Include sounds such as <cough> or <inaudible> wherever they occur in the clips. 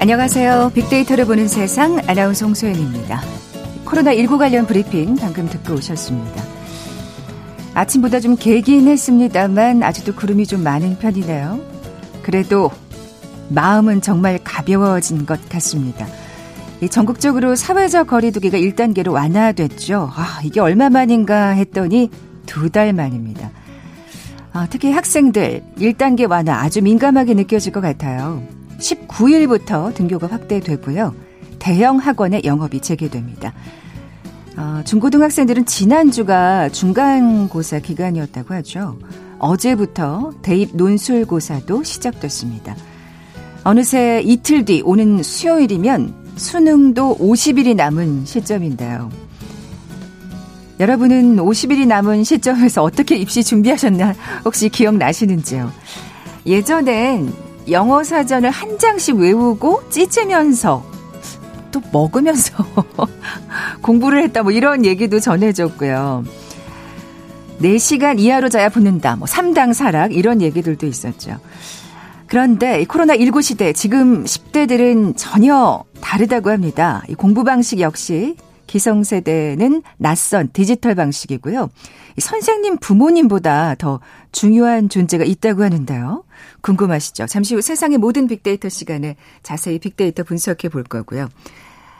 안녕하세요. 빅데이터를 보는 세상 아나운서 홍소연입니다. 코로나19 관련 브리핑 방금 듣고 오셨습니다. 아침보다 좀 개긴 했습니다만 아직도 구름이 좀 많은 편이네요. 그래도 마음은 정말 가벼워진 것 같습니다. 전국적으로 사회적 거리두기가 1단계로 완화됐죠. 아, 이게 얼마만인가 했더니 두 달 만입니다. 아, 특히 학생들 1단계 완화 아주 민감하게 느껴질 것 같아요. 19일부터 등교가 확대되고요. 대형 학원의 영업이 재개됩니다. 어, 중고등학생들은 지난주가 중간고사 기간이었다고 하죠. 어제부터 대입 논술고사도 시작됐습니다. 어느새 이틀 뒤 오는 수요일이면 수능도 50일이 남은 시점인데요. 여러분은 50일이 남은 시점에서 어떻게 입시 준비하셨나 혹시 기억나시는지요? 예전엔 영어 사전을 한 장씩 외우고 찢으면서 또 먹으면서 <laughs> 공부를 했다 뭐 이런 얘기도 전해졌고요. 4시간 이하로 자야 붙는다. 뭐 3당 사락 이런 얘기들도 있었죠. 그런데 코로나19 시대 지금 10대들은 전혀 다르다고 합니다. 이 공부 방식 역시 기성세대는 낯선 디지털 방식이고요. 선생님 부모님보다 더 중요한 존재가 있다고 하는데요. 궁금하시죠? 잠시 후 세상의 모든 빅데이터 시간에 자세히 빅데이터 분석해 볼 거고요.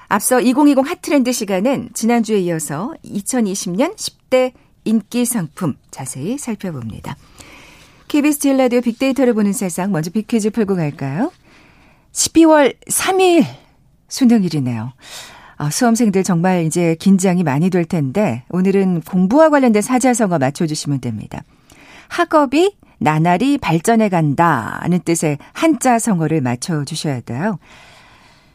앞서 2020 핫트렌드 시간은 지난주에 이어서 2020년 10대 인기 상품 자세히 살펴봅니다. KBS 제일 라디오 빅데이터를 보는 세상 먼저 빅퀴즈 풀고 갈까요? 12월 3일 수능일이네요. 아, 수험생들 정말 이제 긴장이 많이 될 텐데 오늘은 공부와 관련된 사자성어 맞춰주시면 됩니다. 학업이 나날이 발전해 간다는 뜻의 한자 성어를 맞춰 주셔야 돼요.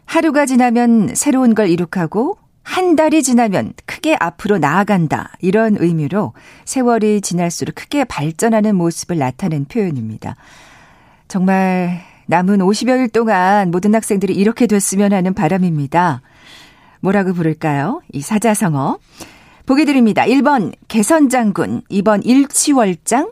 하루가 지나면 새로운 걸 이룩하고 한 달이 지나면 크게 앞으로 나아간다. 이런 의미로 세월이 지날수록 크게 발전하는 모습을 나타낸 표현입니다. 정말 남은 50여일 동안 모든 학생들이 이렇게 됐으면 하는 바람입니다. 뭐라고 부를까요? 이 사자성어. 보기 드립니다. 1번 개선장군, 2번 일치월장,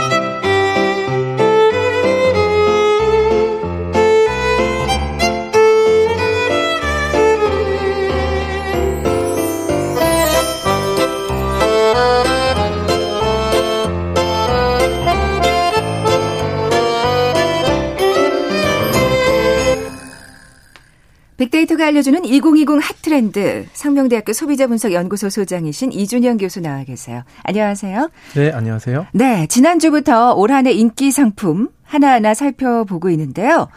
빅데이터가 알려주는 2020 hot trend 상명대학교 소비자분석연구소 소장이신 이준영 교수 나와 계세요. 안녕하세요. 네, 안녕하세요. 네, 지난주부터 올 한해 인기 상품 하나하나 살펴보고 있는데요.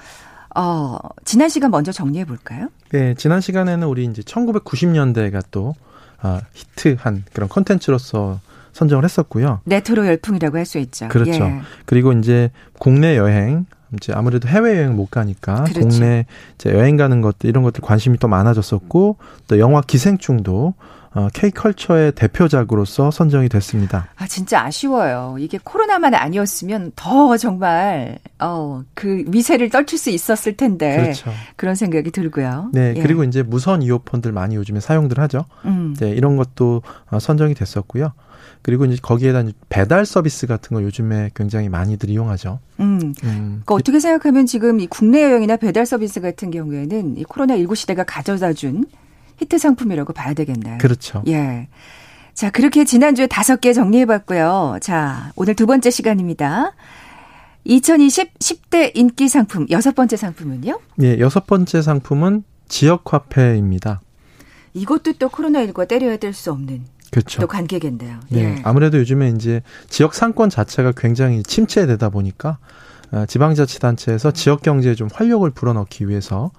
어, 지난 시간 먼저 정리해 볼까요? 네, 지난 시간에는 우리 이제 1990년대가 또 아, 히트한 그런 컨텐츠로서 선정을 했었고요. 레트로 열풍이라고 할 수 있죠. 그렇죠. 예. 그리고 이제 국내 여행 이제 아무래도 해외 여행 못 가니까 그렇죠. 국내 이제 여행 가는 것들 이런 것들 관심이 또 많아졌었고 또 영화 기생충도 어, K컬처의 대표작으로서 선정이 됐습니다. 아, 진짜 아쉬워요. 이게 코로나만 아니었으면 더 정말, 어, 그 위세를 떨칠 수 있었을 텐데. 그렇죠. 그런 생각이 들고요. 네, 예. 그리고 이제 무선 이어폰들 많이 요즘에 사용들 하죠. 음. 네, 이런 것도 어, 선정이 됐었고요. 그리고 이제 거기에다 배달 서비스 같은 거 요즘에 굉장히 많이들 이용하죠. 음. 음. 그러니까 어떻게 생각하면 지금 이 국내 여행이나 배달 서비스 같은 경우에는 이 코로나 19 시대가 가져다 준 히트 상품이라고 봐야 되겠나요? 그렇죠. 예. 자, 그렇게 지난주에 다섯 개 정리해 봤고요. 자, 오늘 두 번째 시간입니다. 2020 10대 인기 상품 여섯 번째 상품은요? 예, 여섯 번째 상품은 지역 화폐입니다. 이것도 또 코로나19가 때려야 될 수 없는 그렇죠. 또 관계겠네요. 네. 예. 아무래도 요즘에 이제 지역 상권 자체가 굉장히 침체되다 보니까 어, 지방자치단체에서 지역 경제에 좀 활력을 불어넣기 위해서 어,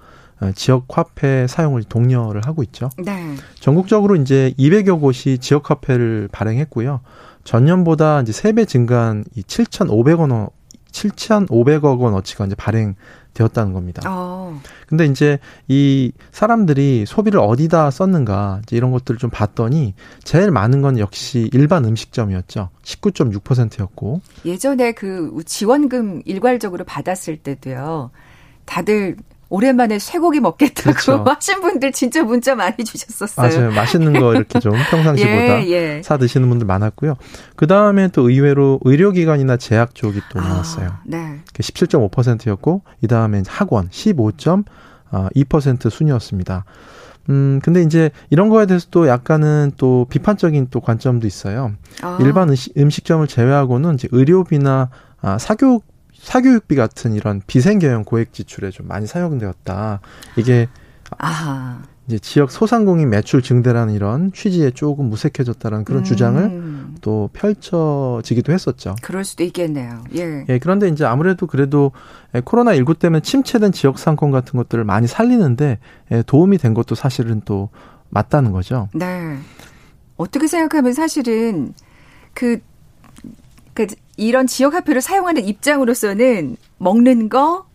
지역 화폐 사용을 독려를 하고 있죠. 네. 전국적으로 이제 200여 곳이 지역 화폐를 발행했고요. 전년보다 이제 3배 증가한 이 7,500원 원 7,500억 원어치가 이제 발행되었다는 겁니다. 어. 근데 이제 이 사람들이 소비를 어디다 썼는가 이제 이런 것들을 좀 봤더니 제일 많은 건 역시 일반 음식점이었죠. 19.6%였고 예전에 그 지원금 일괄적으로 받았을 때도요. 다들 오랜만에 쇠고기 먹겠다고 그렇죠. <laughs> 하신 분들 진짜 문자 많이 주셨었어요. 맞아요. 맛있는 거 이렇게 좀 <laughs> 평상시보다 예, 예. 사 드시는 분들 많았고요. 그 다음에 또 의외로 의료기관이나 제약 쪽이 또 나왔어요. 아, 네. 17.5%였고 이 다음에 학원 15.2% 순이었습니다. 음, 근데 이제 이런 거에 대해서 또 약간은 또 비판적인 또 관점도 있어요. 아, 일반 음식, 음식점을 제외하고는 이제 의료비나 아, 사교육 사교육비 같은 이런 비생계형 고액 지출에 좀 많이 사용되었다. 이게 아, 이제 지역 소상공인 매출 증대라는 이런 취지에 조금 무색해졌다라는 그런 음, 주장을 또 펼쳐지기도 했었죠. 그럴 수도 있겠네요. 예. 예, 그런데 이제 아무래도 그래도 코로나 19 때문에 침체된 지역 상권 같은 것들을 많이 살리는데 예, 도움이 된 것도 사실은 또 맞다는 거죠. 네. 어떻게 생각하면 사실은 그, 그 이런 지역 화폐를 사용하는 입장으로서는 먹는 거,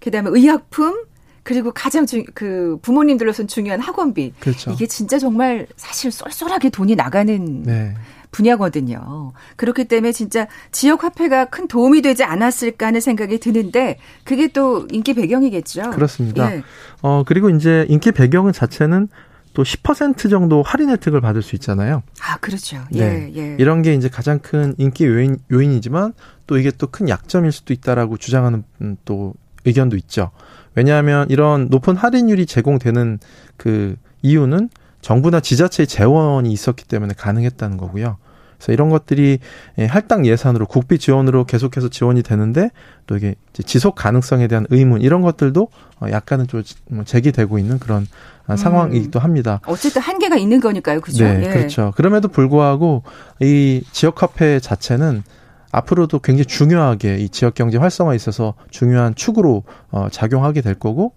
그다음에 의약품, 그리고 가장 중, 그 부모님들로서는 중요한 학원비. 그렇죠. 이게 진짜 정말 사실 쏠쏠하게 돈이 나가는 네. 분야거든요. 그렇기 때문에 진짜 지역 화폐가 큰 도움이 되지 않았을까 하는 생각이 드는데 그게 또 인기 배경이겠죠. 그렇습니다. 예. 어, 그리고 이제 인기 배경은 자체는 또 10% 정도 할인 혜택을 받을 수 있잖아요. 아, 그렇죠. 네. 예, 예. 이런 게 이제 가장 큰 인기 요인, 요인이지만 또 이게 또 큰 약점일 수도 있다라고 주장하는 음, 또 의견도 있죠. 왜냐하면 이런 높은 할인율이 제공되는 그 이유는 정부나 지자체의 재원이 있었기 때문에 가능했다는 거고요. 그래서 이런 것들이 예, 할당 예산으로 국비 지원으로 계속해서 지원이 되는데 또 이게 지속 가능성에 대한 의문 이런 것들도 어, 약간은 좀 제기되고 있는 그런 아, 상황이기도 합니다. 어쨌든 한계가 있는 거니까요. 그죠? 네, 예. 그렇죠. 그럼에도 불구하고 이 지역 화폐 자체는 앞으로도 굉장히 중요하게 이 지역 경제 활성화에 있어서 중요한 축으로 어, 작용하게 될 거고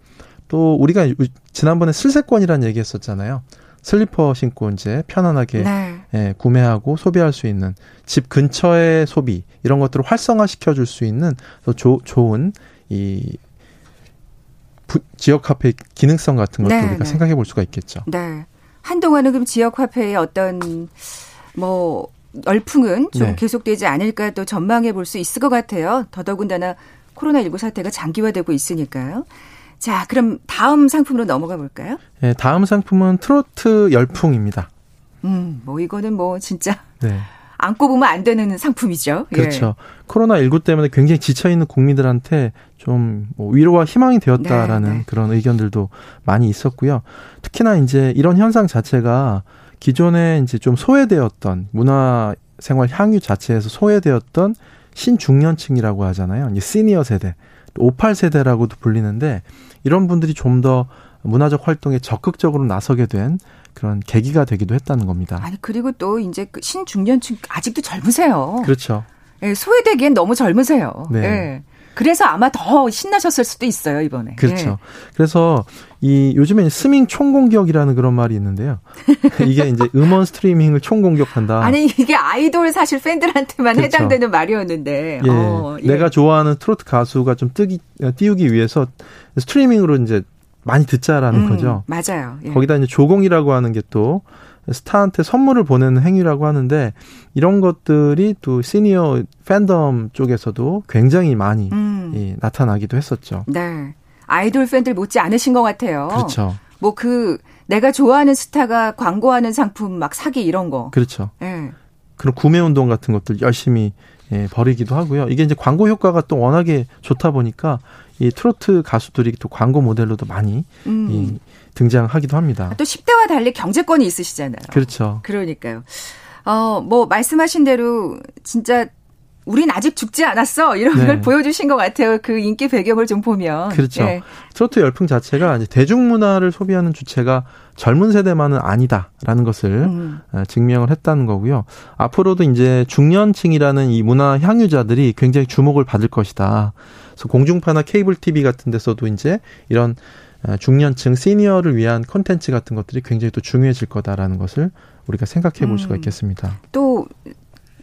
또 우리가 지난번에 슬세권이라는 얘기했었잖아요. 슬리퍼 신고 이제 편안하게 네. 예, 구매하고 소비할 수 있는 집 근처의 소비 이런 것들을 활성화시켜 줄 수 있는 또 조, 좋은 이 부, 지역 화폐 기능성 같은 것도 네, 우리가 네. 생각해 볼 수가 있겠죠. 네. 한동안은 그럼 지역 화폐의 어떤 뭐 열풍은 좀 네. 계속되지 않을까 또 전망해 볼 수 있을 것 같아요. 더더군다나 코로나19 사태가 장기화되고 있으니까요. 자, 그럼 다음 상품으로 넘어가 볼까요? 예, 다음 상품은 트로트 열풍입니다. 음, 뭐 이거는 뭐 진짜 네. 안 꼽으면 안 되는 상품이죠. 예. 그렇죠. 코로나 19 때문에 굉장히 지쳐 있는 국민들한테 좀뭐 위로와 희망이 되었다라는 네, 네. 그런 의견들도 많이 있었고요. 특히나 이제 이런 현상 자체가 기존에 이제 좀 소외되었던 문화 생활 향유 자체에서 소외되었던 신중년층이라고 하잖아요. 이제 시니어 세대, 또58 세대라고도 불리는데 이런 분들이 좀 더 문화적 활동에 적극적으로 나서게 된 그런 계기가 되기도 했다는 겁니다. 아니 그리고 또 이제 그 신중년층 아직도 젊으세요. 그렇죠. 예, 소외되기엔 너무 젊으세요. 네. 예. 그래서 아마 더 신나셨을 수도 있어요 이번에. 그렇죠. 그래서 이 요즘에 스밍 총공격이라는 그런 말이 있는데요. <laughs> 이게 이제 음원 스트리밍을 총공격한다. 예. 아니 이게 아이돌 사실 팬들한테만 그렇죠. 해당되는 말이었는데. 예, 어, 예. 내가 좋아하는 트로트 가수가 좀 뜨기 띄우기 위해서 스트리밍으로 이제 많이 듣자라는 음, 거죠. 맞아요. 예. 거기다 이제 조공이라고 하는 게 또 스타한테 선물을 보내는 행위라고 하는데 이런 것들이 또 시니어 팬덤 쪽에서도 굉장히 많이 음, 예, 나타나기도 했었죠. 네. 아이돌 팬들 못지 않으신 것 같아요. 그렇죠. 뭐 그 내가 좋아하는 스타가 광고하는 상품 막 사기 이런 거. 그렇죠. 예. 그런 구매 운동 같은 것들 열심히 예, 벌이기도 하고요. 이게 이제 광고 효과가 또 워낙에 좋다 보니까 이 트로트 가수들이 또 광고 모델로도 많이 음. 이, 등장하기도 합니다. 또 10대와 달리 경제권이 있으시잖아요. 그렇죠. 그러니까요. 어, 뭐 말씀하신 대로 진짜 우린 아직 죽지 않았어 이런 네. 걸 보여주신 것 같아요. 그 인기 배경을 좀 보면. 그렇죠. 예. 트로트 열풍 자체가 이제 대중문화를 소비하는 주체가 젊은 세대만은 아니다라는 것을 음. 어, 증명을 했다는 거고요. 앞으로도 이제 중년층이라는 이 문화 향유자들이 굉장히 주목을 받을 것이다. 그래서 공중파나 케이블 TV 같은 데서도 이제 이런 어, 중년층 시니어를 위한 콘텐츠 같은 것들이 굉장히 또 중요해질 거다라는 것을 우리가 생각해 볼 수가 음. 있겠습니다. 또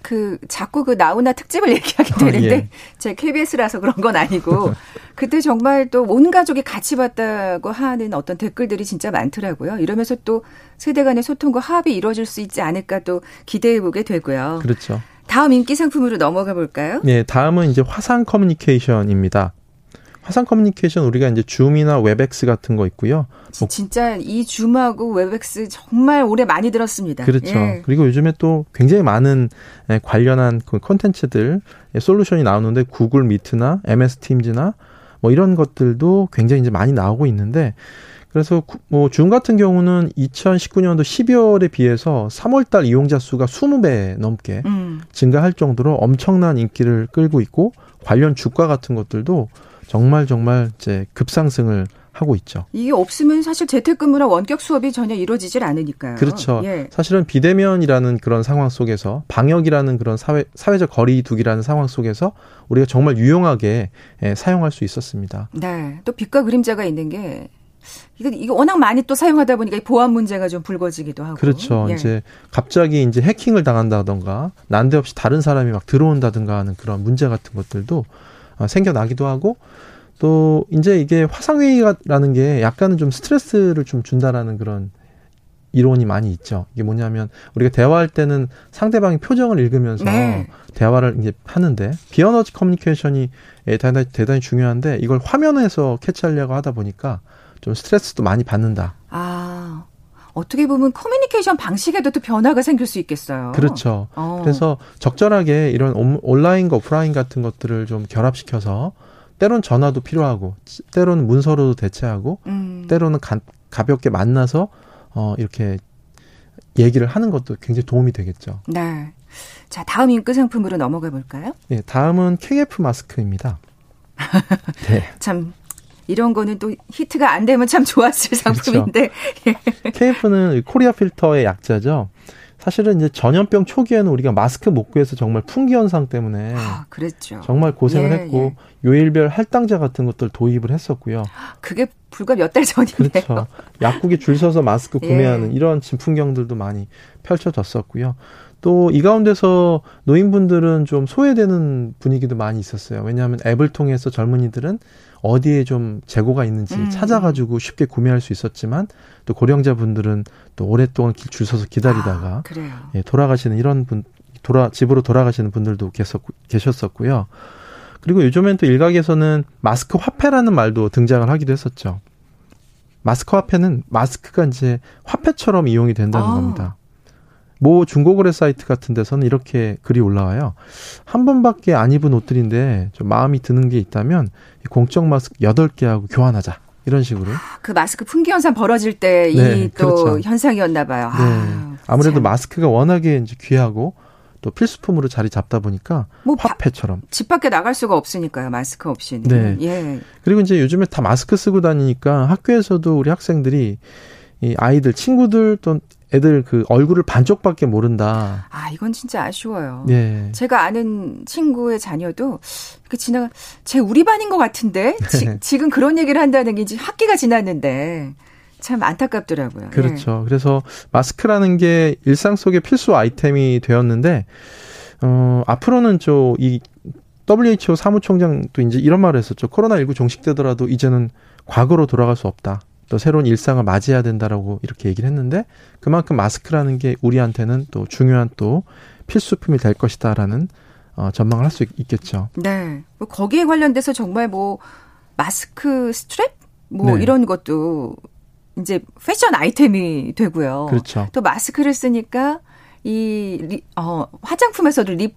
그 자꾸 그 나훈아 특집을 <laughs> 얘기하게 되는데 어, 예. 제 KBS라서 그런 건 아니고 <laughs> 그때 정말 또 온 가족이 같이 봤다고 하는 어떤 댓글들이 진짜 많더라고요. 이러면서 또 세대 간의 소통과 화합이 이루어질 수 있지 않을까 또 기대해 보게 되고요. 그렇죠. 다음 인기 상품으로 넘어가 볼까요? 네, 다음은 이제 화상 커뮤니케이션입니다. 화상 커뮤니케이션 우리가 이제 줌이나 웹엑스 같은 거 있고요. 뭐, 진짜 이 줌하고 웹엑스 정말 올해 많이 들었습니다. 그렇죠. 예. 그리고 요즘에 또 굉장히 많은 예, 관련한 그 콘텐츠들 예, 솔루션이 나오는데 구글 미트나 MS 팀즈나 뭐 이런 것들도 굉장히 이제 많이 나오고 있는데 그래서 뭐 줌 같은 경우는 2019년도 12월에 비해서 3월 달 이용자 수가 20배 넘게 음. 증가할 정도로 엄청난 인기를 끌고 있고 관련 주가 같은 것들도 정말 정말 이제 급상승을 하고 있죠. 이게 없으면 사실 재택근무나 원격 수업이 전혀 이루어지질 않으니까요. 그렇죠. 예. 사실은 비대면이라는 그런 상황 속에서 방역이라는 그런 사회 사회적 거리두기라는 상황 속에서 우리가 정말 유용하게 예, 사용할 수 있었습니다. 네. 또 빛과 그림자가 있는 게 이거 이거 워낙 많이 또 사용하다 보니까 이 보안 문제가 좀 불거지기도 하고. 그렇죠. 예. 이제 갑자기 이제 해킹을 당한다던가 난데없이 다른 사람이 막 들어온다든가 하는 그런 문제 같은 것들도 어, 생겨나기도 하고 또 이제 이게 화상회의라는 게 약간은 좀 스트레스를 좀 준다라는 그런 이론이 많이 있죠. 이게 뭐냐면 우리가 대화할 때는 상대방의 표정을 읽으면서 네. 대화를 이제 하는데 비언어지 커뮤니케이션이 예, 대단히, 대단히 중요한데 이걸 화면에서 캐치하려고 하다 보니까 좀 스트레스도 많이 받는다. 아. 어떻게 보면 커뮤니케이션 방식에도 또 변화가 생길 수 있겠어요. 그렇죠. 어. 그래서 적절하게 이런 온- 온라인과 오프라인 같은 것들을 좀 결합시켜서 때론 전화도 필요하고 때로는 문서로도 대체하고 음. 때로는 가, 가볍게 만나서 어 이렇게 얘기를 하는 것도 굉장히 도움이 되겠죠. 네. 자, 다음 인기 상품으로 넘어가 볼까요? 예, 다음은 KF 마스크입니다. <laughs> 네. 참 이런 거는 또 히트가 안 되면 참 좋았을 그렇죠. 상품인데. <laughs> KF는 코리아 필터의 약자죠. 사실은 이제 전염병 초기에는 우리가 마스크 못 구해서 정말 풍기 현상 때문에 아, 그랬죠. 정말 고생을 예, 했고 요일별 할당제 같은 것들 도입을 했었고요. 그게 불과 몇 달 전인데요. 그렇죠. 약국에 줄 서서 마스크 <laughs> 예. 구매하는 이런 지금 풍경들도 많이 펼쳐졌었고요. 또 이 가운데서 노인분들은 좀 소외되는 분위기도 많이 있었어요. 왜냐하면 앱을 통해서 젊은이들은 어디에 좀 재고가 있는지 음. 찾아가지고 쉽게 구매할 수 있었지만 또 고령자분들은 또 오랫동안 길- 줄 서서 기다리다가 아. 예, 돌아가시는 이런 분 돌아 집으로 돌아가시는 분들도 계속 계셨었고요. 그리고 요즘엔 또 일각에서는 마스크 화폐라는 말도 등장을 하기도 했었죠. 마스크 화폐는 마스크가 이제 화폐처럼 이용이 된다는 아. 겁니다. 모 중고거래 사이트 같은 데서는 이렇게 글이 올라와요. 한 번밖에 안 입은 옷들인데 좀 마음이 드는 게 있다면 이 공적 마스크 8개하고 교환하자. 이런 식으로. 그 마스크 풍기 현상 벌어질 때이 네, 또 그렇죠. 현상이었나 봐요. 네. 아, 아무래도 참. 마스크가 워낙에 이제 귀하고 또 필수품으로 자리 잡다 보니까 뭐 바- 화폐처럼. 집 밖에 나갈 수가 없으니까요. 마스크 없이는. 네. 예. 그리고 이제 요즘에 다 마스크 쓰고 다니니까 학교에서도 우리 학생들이 이 아이들 친구들 또 애들 그 얼굴을 반쪽밖에 모른다. 아, 이건 진짜 아쉬워요. 예. 제가 아는 친구의 자녀도 그 지나가 제 우리 반인 것 같은데 지, <laughs> 금 그런 얘기를 한다는 게 이제 학기가 지났는데 참 안타깝더라고요. 예. 그렇죠. 그래서 마스크라는 게 일상 속의 필수 아이템이 되었는데 어 앞으로는 저이 WHO 사무총장도 이제 이런 말을 했었죠. 코로나19 종식되더라도 이제는 과거로 돌아갈 수 없다. 또 새로운 일상을 맞이해야 된다라고 이렇게 얘기를 했는데 그만큼 마스크라는 게 우리한테는 또 중요한 또 필수품이 될 것이다라는 어, 전망을 할 수 있겠죠. 네. 뭐 거기에 관련돼서 정말 뭐 마스크 스트랩 뭐 네. 이런 것도 이제 패션 아이템이 되고요. 그렇죠. 또 마스크를 쓰니까 이 리, 어, 화장품에서도 lip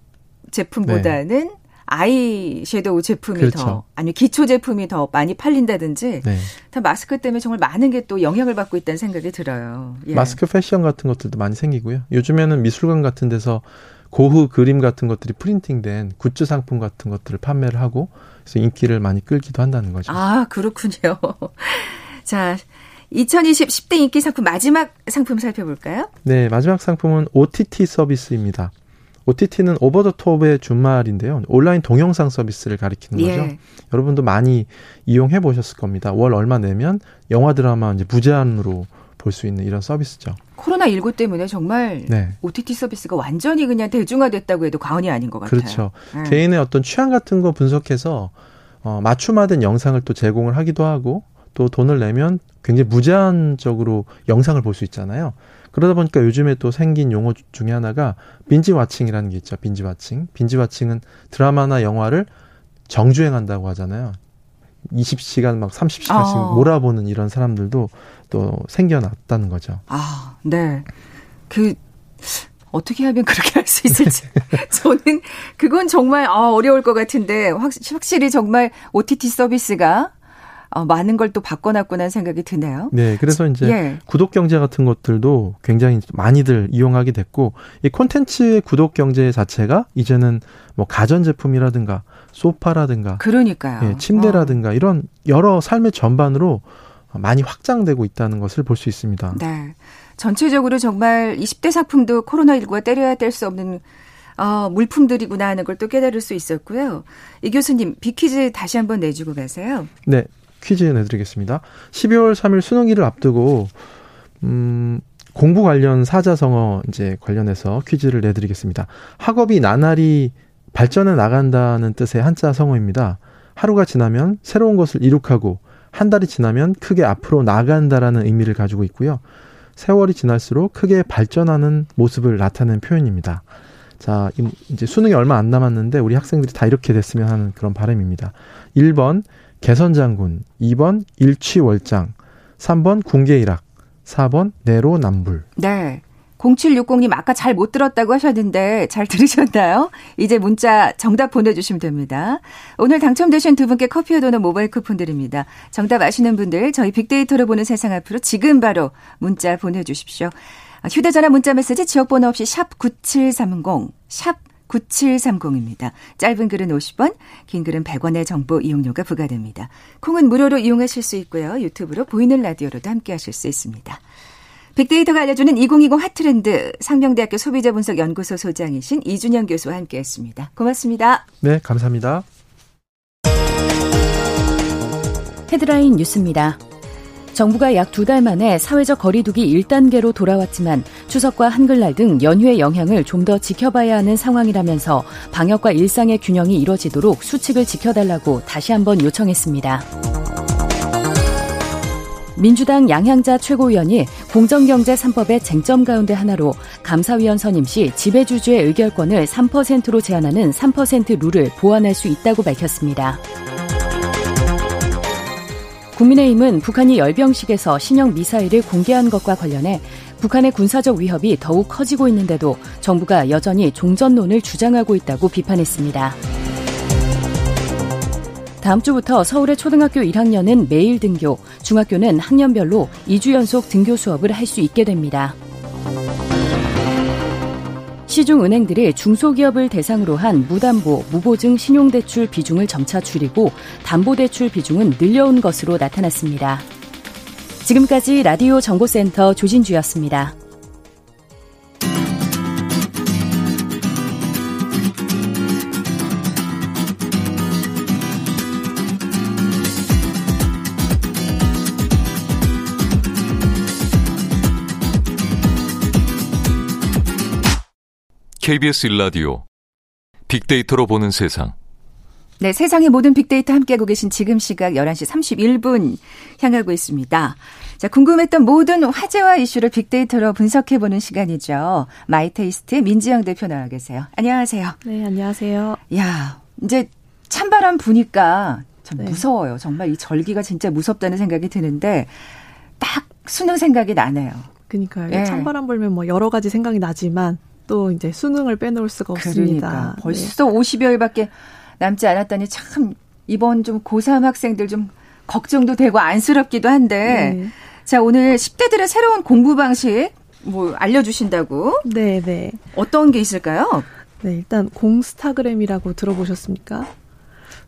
제품보다는 아이 섀도우 제품이 네. 그렇죠. 더 아니 기초 제품이 더 많이 팔린다든지 네. 다 마스크 때문에 정말 많은 게 또 영향을 받고 있다는 생각이 들어요. 예. 마스크 패션 같은 것들도 많이 생기고요. 요즘에는 미술관 같은 데서 고흐 그림 같은 것들이 프린팅된 굿즈 상품 같은 것들을 판매를 하고 그래서 인기를 많이 끌기도 한다는 거죠. 아, 그렇군요. <laughs> 자, 2020 10대 인기 상품 마지막 상품 살펴볼까요? 네, 마지막 상품은 OTT 서비스입니다. OTT는 오버 더 톱의 준말인데요. 온라인 동영상 서비스를 가리키는 거죠. 예. 여러분도 많이 이용해 보셨을 겁니다. 월 얼마 내면 영화 드라마 이제 무제한으로 볼 수 있는 이런 서비스죠. 코로나 19 때문에 정말 네. OTT 서비스가 완전히 그냥 대중화됐다고 해도 과언이 아닌 것 같아요. 그렇죠. 네. 개인의 어떤 취향 같은 거 분석해서 어, 맞춤화된 영상을 또 제공을 하기도 하고 또 돈을 내면 굉장히 무제한적으로 영상을 볼 수 있잖아요. 그러다 보니까 요즘에 또 생긴 용어 중에 하나가 빈지 와칭이라는 게 있죠. 빈지 와칭. 빈지 와칭은 드라마나 영화를 정주행한다고 하잖아요. 20시간 막 30시간씩 아. 몰아보는 이런 사람들도 또 생겨났다는 거죠. 아, 네. 그 어떻게 하면 그렇게 할 수 있을지 <laughs> 저는 그건 정말 아, 어려울 것 같은데 확, 확실히 정말 OTT 서비스가 어, 많은 걸 또 바꿔놨구나 생각이 드네요. 네, 그래서 이제 예. 구독 경제 같은 것들도 굉장히 많이들 이용하게 됐고 이 콘텐츠의 구독 경제 자체가 이제는 뭐 가전 제품이라든가 소파라든가 그러니까요. 예, 침대라든가 어. 이런 여러 삶의 전반으로 많이 확장되고 있다는 것을 볼 수 있습니다. 네. 전체적으로 정말 20대 상품도 코로나19가 때려야 뗄 수 없는 어, 물품들이구나 하는 걸 또 깨달을 수 있었고요. 이 교수님, 비퀴즈 다시 한번 내주고 가세요. 네. 퀴즈 내드리겠습니다. 12월 3일 수능일을 앞두고, 음, 공부 관련 사자성어 이제 관련해서 퀴즈를 내드리겠습니다. 학업이 나날이 발전해 나간다는 뜻의 한자 성어입니다. 하루가 지나면 새로운 것을 이룩하고 한 달이 지나면 크게 앞으로 나간다라는 의미를 가지고 있고요. 세월이 지날수록 크게 발전하는 모습을 나타내는 표현입니다. 자, 이제 수능이 얼마 안 남았는데 우리 학생들이 다 이렇게 됐으면 하는 그런 바람입니다. 1번 개선장군, 2번 일취월장, 3번 궁계일학, 4번 내로남불. 네. 0760님 아까 잘 못 들었다고 하셨는데 잘 들으셨나요? 이제 문자 정답 보내주시면 됩니다. 오늘 당첨되신 두 분께 커피와 도넛 모바일 쿠폰 드립니다. 정답 아시는 분들 저희 빅데이터로 보는 세상 앞으로 지금 바로 문자 보내주십시오. 휴대전화 문자 메시지 지역번호 없이 샵 9730, 샵 9730입니다. 짧은 글은 50원, 긴 글은 100원의 정보 이용료가 부과됩니다. 콩은 무료로 이용하실 수 있고요. 유튜브로 보이는 라디오로도 함께 하실 수 있습니다. 빅데이터가 알려주는 2020 핫트렌드 상명대학교 소비자분석연구소 소장이신 이준영 교수와 함께했습니다. 고맙습니다. 네, 감사합니다. 헤드라인 뉴스입니다. 정부가 약 두 달 만에 사회적 거리두기 1단계로 돌아왔지만 추석과 한글날 등 연휴의 영향을 좀 더 지켜봐야 하는 상황이라면서 방역과 일상의 균형이 이뤄지도록 수칙을 지켜달라고 다시 한번 요청했습니다. 민주당 양향자 최고위원이 공정경제 3법의 쟁점 가운데 하나로 감사위원 선임 시 지배주주의 의결권을 3%로 제한하는 3% 룰을 보완할 수 있다고 밝혔습니다. 국민의힘은 북한이 열병식에서 신형 미사일을 공개한 것과 관련해 북한의 군사적 위협이 더욱 커지고 있는데도 정부가 여전히 종전론을 주장하고 있다고 비판했습니다. 다음 주부터 서울의 초등학교 1학년은 매일 등교, 중학교는 학년별로 2주 연속 등교 수업을 할 수 있게 됩니다. 시중 은행들이 중소기업을 대상으로 한 무담보, 무보증 신용대출 비중을 점차 줄이고 담보대출 비중은 늘려온 것으로 나타났습니다. 지금까지 라디오 정보센터 조진주였습니다. KBS 일라디오 빅데이터로 보는 세상. 네, 세상의 모든 빅데이터 함께하고 계신 지금 시각 11시 31분 향하고 있습니다. 자, 궁금했던 모든 화제와 이슈를 빅데이터로 분석해보는 시간이죠. 마이테이스트 민지영 대표 나와 계세요. 안녕하세요. 네, 안녕하세요. 야, 이제 찬바람 부니까 참 네. 무서워요. 정말 이 절기가 진짜 무섭다는 생각이 드는데 딱 수능 생각이 나네요. 그러니까요. 네. 찬바람 불면 뭐 여러 가지 생각이 나지만 또 이제 수능을 빼놓을 수가 없습니다. 그러니까 벌써 네. 50여일밖에 남지 않았다니 참 이번 좀 고3 학생들 좀 걱정도 되고 안쓰럽기도 한데 네. 자 오늘 10대들의 새로운 공부 방식 뭐 알려주신다고? 네, 네. 어떤 게 있을까요? 네, 일단 공스타그램이라고 들어보셨습니까?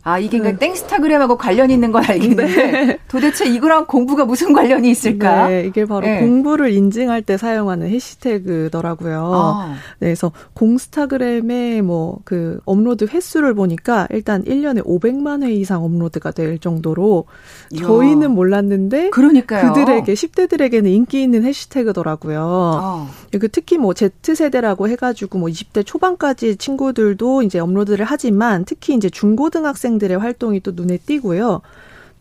아, 이게 그 땡스타그램하고 관련 있는 건 알겠는데 네. 도대체 이거랑 공부가 무슨 관련이 있을까? 네, 이게 바로 네. 공부를 인증할 때 사용하는 해시태그더라고요. 아. 네, 그래서 공스타그램의 뭐 그 업로드 횟수를 보니까 일단 1년에 500만 회 이상 업로드가 될 정도로 야. 저희는 몰랐는데 그러니까요. 그들에게 10대들에게는 인기 있는 해시태그더라고요. 아. 그 특히 뭐 Z세대라고 해 가지고 뭐 20대 초반까지 친구들도 이제 업로드를 하지만 특히 이제 중고등학생 학생들의 활동이 또 눈에 띄고요.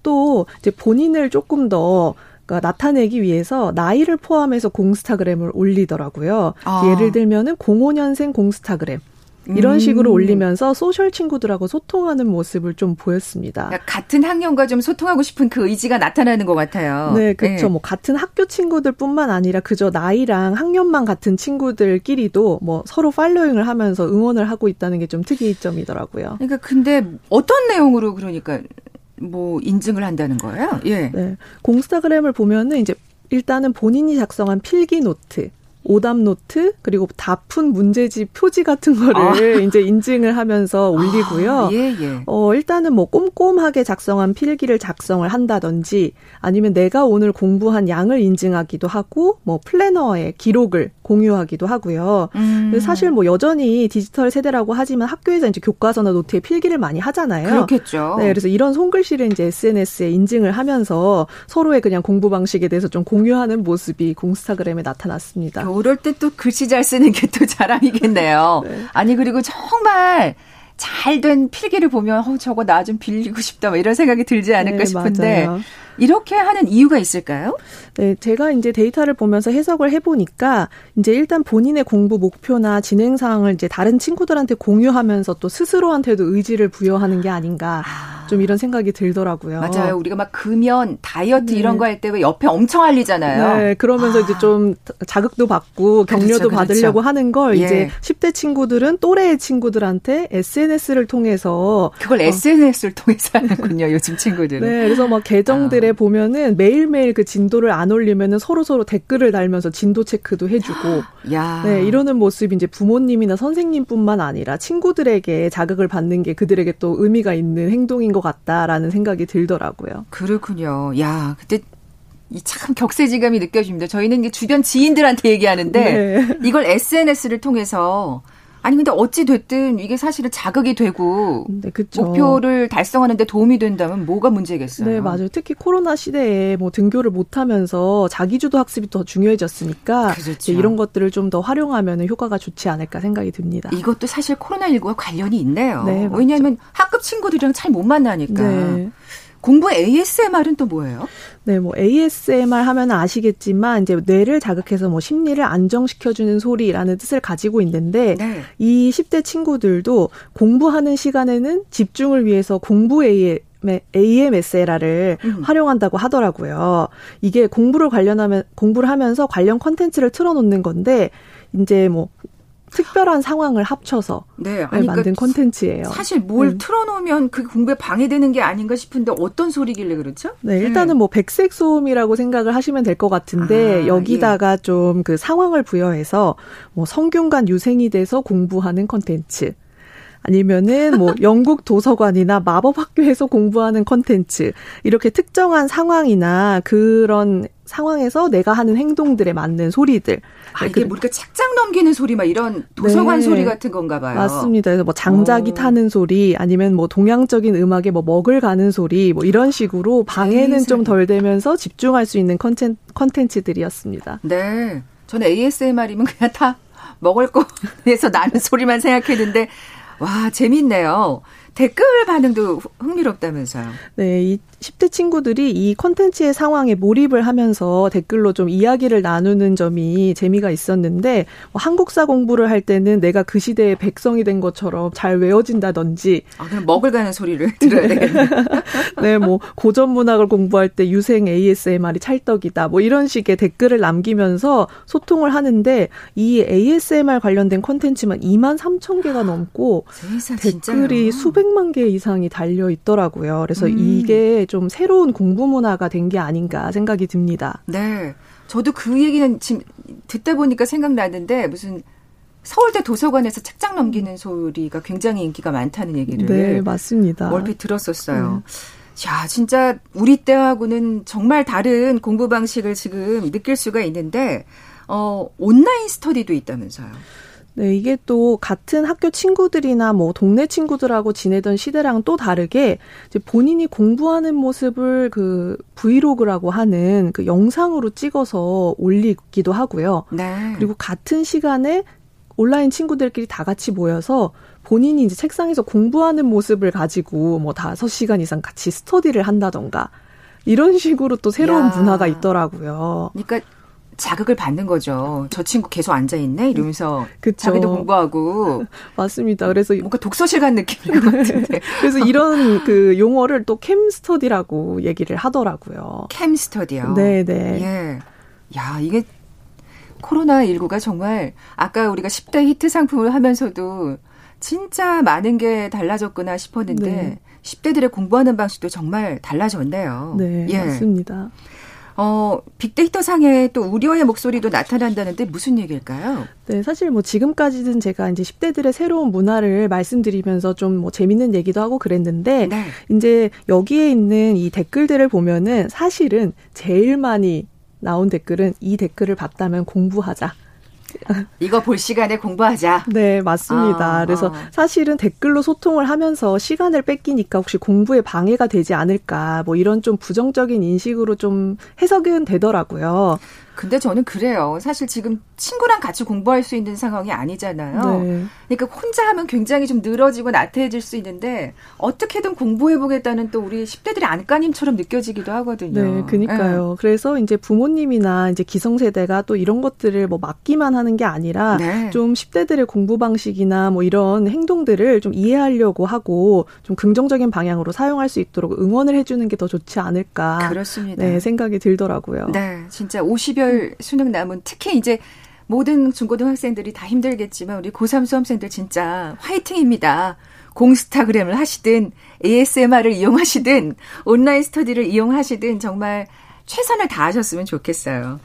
또 이제 본인을 조금 더 그러니까 나타내기 위해서 나이를 포함해서 공스타그램을 올리더라고요. 아. 예를 들면은 05년생 공스타그램. 이런 식으로 음. 올리면서 social 친구들하고 소통하는 모습을 좀 보였습니다. 그러니까 같은 학년과 좀 소통하고 싶은 그 의지가 나타나는 것 같아요. 네, 그렇죠. 네. 뭐 같은 학교 친구들뿐만 아니라 그저 나이랑 학년만 같은 친구들끼리도 뭐 서로 following을 하면서 응원을 하고 있다는 게 좀 특이점이더라고요. 그러니까 근데 어떤 내용으로 그러니까 뭐 인증을 한다는 거예요? 예. 네. 공스타그램을 보면은 이제 일단은 본인이 작성한 필기 노트, 오답 노트 그리고 다 푼 문제집 표지 같은 거를 아. 이제 인증을 하면서 올리고요. 아, 예, 예. 어, 일단은 뭐 꼼꼼하게 작성한 필기를 작성을 한다든지 아니면 내가 오늘 공부한 양을 인증하기도 하고 뭐 플래너에 기록을 공유하기도 하고요. 음. 사실 뭐 여전히 디지털 세대라고 하지만 학교에서 이제 교과서나 노트에 필기를 많이 하잖아요. 그렇겠죠. 네, 그래서 이런 손글씨를 이제 SNS에 인증을 하면서 서로의 그냥 공부 방식에 대해서 좀 공유하는 모습이 공스타그램에 나타났습니다. 이럴 때 또 글씨 잘 쓰는 게 또 자랑이겠네요. <laughs> 네. 아니 그리고 정말 잘 된 필기를 보면 어 저거 나 좀 빌리고 싶다 뭐 이런 생각이 들지 않을까 네, 싶은데 맞아요. 이렇게 하는 이유가 있을까요? 네, 제가 이제 데이터를 보면서 해석을 해보니까 이제 일단 본인의 공부 목표나 진행 사항을 이제 다른 친구들한테 공유하면서 또 스스로한테도 의지를 부여하는 게 아닌가 아. 좀 이런 생각이 들더라고요. 맞아요. 우리가 막 금연, 다이어트 네. 이런 거 할 때 왜 옆에 엄청 알리잖아요. 네, 그러면서 아. 이제 좀 자극도 받고 그렇죠, 격려도 그렇죠, 받으려고. 하는 걸 예. 이제 10대 친구들은 또래의 친구들한테 SNS를 통해서 그걸 어. SNS를 통해서 하는군요. 요즘 친구들은. 네, 그래서 막 계정들의 아. 보면은 매일매일 그 진도를 안 올리면은 서로 서로 댓글을 달면서 진도 체크도 해 주고, <gasps> 야. 네 이러는 모습이 이제 부모님이나 선생님뿐만 아니라 친구들에게 자극을 받는 게 그들에게 또 의미가 있는 행동인 것 같다라는 생각이 들더라고요. 그렇군요. 야, 그때 참 격세지감이 느껴집니다. 저희는 이제 주변 지인들한테 얘기하는데 네. 이걸 SNS를 통해서 아니 근데 어찌 됐든 이게 사실은 자극이 되고 네, 목표를 달성하는데 도움이 된다면 뭐가 문제겠어요? 네, 맞아요. 특히 코로나 시대에 뭐 등교를 못 하면서 자기주도 학습이 더 중요해졌으니까 그렇죠. 이런 것들을 좀 더 활용하면 효과가 좋지 않을까 생각이 듭니다. 이것도 사실 코로나 19와 관련이 있네요. 네, 왜냐하면 학급 친구들이랑 잘 못 만나니까. 네. 공부 ASMR은 또 뭐예요? 네, 뭐 ASMR 하면 아시겠지만 이제 뇌를 자극해서 뭐 심리를 안정시켜 주는 소리라는 뜻을 가지고 있는데 네. 이 10대 친구들도 공부하는 시간에는 집중을 위해서 공부 a AMSLR을 음. 활용한다고 하더라고요. 이게 공부를 관련하면 공부를 하면서 관련 컨텐츠를 틀어놓는 건데 이제 뭐 특별한 상황을 합쳐서 네, 아니, 그러니까 만든 콘텐츠예요. 사실 뭘 음. 틀어놓으면 그 공부에 방해되는 게 아닌가 싶은데 어떤 소리길래 그렇죠? 네, 일단은 음. 뭐 백색 소음이라고 생각을 하시면 될 것 같은데 아, 여기다가 예. 좀그 상황을 부여해서 뭐 성균관 유생이 돼서 공부하는 콘텐츠. 아니면은 뭐 <laughs> 영국 도서관이나 마법 학교에서 공부하는 컨텐츠 이렇게 특정한 상황이나 그런 상황에서 내가 하는 행동들에 맞는 소리들. 아, 이게 뭐 이렇게 책장 넘기는 소리 막 이런 도서관 네. 소리 같은 건가 봐요. 맞습니다. 그래서 뭐 장작이 오. 타는 소리 아니면 뭐 동양적인 음악에 뭐 먹을 가는 소리 뭐 이런 식으로 방해는 좀 덜 되면서 집중할 수 있는 컨텐, 컨텐츠들이었습니다. 네. 저는 ASMR이면 그냥 다 먹을 거에서 나는 소리만 생각했는데 와, 재밌네요. 댓글 반응도 흥미롭다면서요. 네, 이 10대 친구들이 이 콘텐츠의 상황에 몰입을 하면서 댓글로 좀 이야기를 나누는 점이 재미가 있었는데 뭐 한국사 공부를 할 때는 내가 그 시대의 백성이 된 것처럼 잘 외워진다든지 아, 그럼 먹을 가는 소리를 <laughs> 들어야 되겠네. <laughs> 네, 뭐 고전 문학을 공부할 때 유생 ASMR이 찰떡이다. 뭐 이런 식의 댓글을 남기면서 소통을 하는데 이 ASMR 관련된 콘텐츠만 2만 3천 개가 넘고 세상, 댓글이 진짜요? 수백 만 개 이상이 달려 있더라고요. 그래서 음. 이게 좀 새로운 공부 문화가 된 게 아닌가 생각이 듭니다. 네. 저도 그 얘기는 지금 듣다 보니까 생각나는데 무슨 서울대 도서관에서 책장 넘기는 소리가 굉장히 인기가 많다는 얘기를 네, 맞습니다. 얼핏 들었었어요. 네. 야, 진짜 우리 때하고는 정말 다른 공부 방식을 지금 느낄 수가 있는데 어, 온라인 스터디도 있다면서요. 네, 이게 또 같은 학교 친구들이나 뭐 동네 친구들하고 지내던 시대랑 또 다르게 이제 본인이 공부하는 모습을 그 브이로그라고 하는 그 영상으로 찍어서 올리기도 하고요. 네. 그리고 같은 시간에 온라인 친구들끼리 다 같이 모여서 본인이 이제 책상에서 공부하는 모습을 가지고 뭐 다섯 시간 이상 같이 스터디를 한다던가 이런 식으로 또 새로운 야. 문화가 있더라고요. 그러니까 자극을 받는 거죠. 저 친구 계속 앉아 있네 이러면서 그쵸. 자기도 공부하고 <laughs> 맞습니다. 그래서 뭔가 독서실 간 느낌인 것 같은데. <laughs> 그래서 이런 그 용어를 또 캠 스터디라고 얘기를 하더라고요. 캠 스터디요. 네, 네. 예. 야, 이게 코로나 19가 정말 아까 우리가 10대 히트 상품을 하면서도 진짜 많은 게 달라졌구나 싶었는데 네. 10대들의 공부하는 방식도 정말 달라졌네요. 네, 예. 맞습니다. 어, 빅데이터 상에 또 우려의 목소리도 나타난다는데 무슨 얘기일까요? 네, 사실 뭐 지금까지는 제가 이제 10대들의 새로운 문화를 말씀드리면서 좀 뭐 재밌는 얘기도 하고 그랬는데 네. 이제 여기에 있는 이 댓글들을 보면은 사실은 제일 많이 나온 댓글은 이 댓글을 봤다면 공부하자. <laughs> 이거 볼 시간에 공부하자. 네, 맞습니다. 아, 그래서 아. 사실은 댓글로 소통을 하면서 시간을 뺏기니까 혹시 공부에 방해가 되지 않을까, 뭐 이런 좀 부정적인 인식으로 좀 해석은 되더라고요. 근데 저는 그래요. 사실 지금 친구랑 같이 공부할 수 있는 상황이 아니잖아요. 네. 그러니까 혼자 하면 굉장히 좀 늘어지고 나태해질 수 있는데 어떻게든 공부해 보겠다는 또 우리 10대들의 안간힘처럼 느껴지기도 하거든요. 네, 그니까요. 네. 그래서 이제 부모님이나 이제 기성세대가 또 이런 것들을 뭐 막기만 하는 게 아니라 네. 좀 10대들의 공부 방식이나 뭐 이런 행동들을 좀 이해하려고 하고 좀 긍정적인 방향으로 사용할 수 있도록 응원을 해주는 게 더 좋지 않을까. 그렇습니다. 네, 생각이 들더라고요. 네, 진짜 50여 수능 남은 특히 이제 모든 중고등학생들이 다 힘들겠지만 우리 고3 수험생들 진짜 화이팅입니다. 공스타그램을 하시든 ASMR을 이용하시든 온라인 스터디를 이용하시든 정말 최선을 다하셨으면 좋겠어요.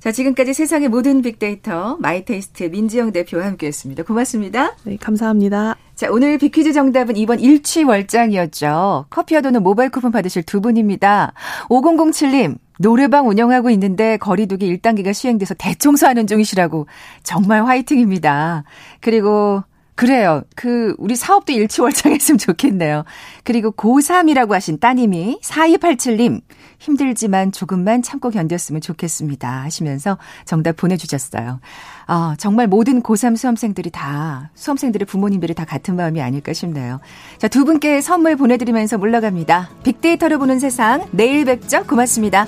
자, 지금까지 세상의 모든 빅데이터 마이테이스트 민지영 대표와 함께했습니다. 고맙습니다. 네, 감사합니다. 자, 오늘 빅퀴즈 정답은 2번 일취월장이었죠. 커피와 도넛 모바일 쿠폰 받으실 두 분입니다. 5007님, 노래방 운영하고 있는데 거리두기 1단계가 시행돼서 대청소하는 중이시라고 정말 화이팅입니다. 그리고 그래요. 그 우리 사업도 일치월장했으면 좋겠네요. 그리고 고3이라고 하신 따님이 4287님 힘들지만 조금만 참고 견뎠으면 좋겠습니다 하시면서 정답 보내주셨어요. 아, 정말 모든 고3 수험생들이 다 수험생들의 부모님들이 다 같은 마음이 아닐까 싶네요. 자, 두 분께 선물 보내드리면서 물러갑니다. 빅데이터를 보는 세상 내일 뵙죠. 고맙습니다.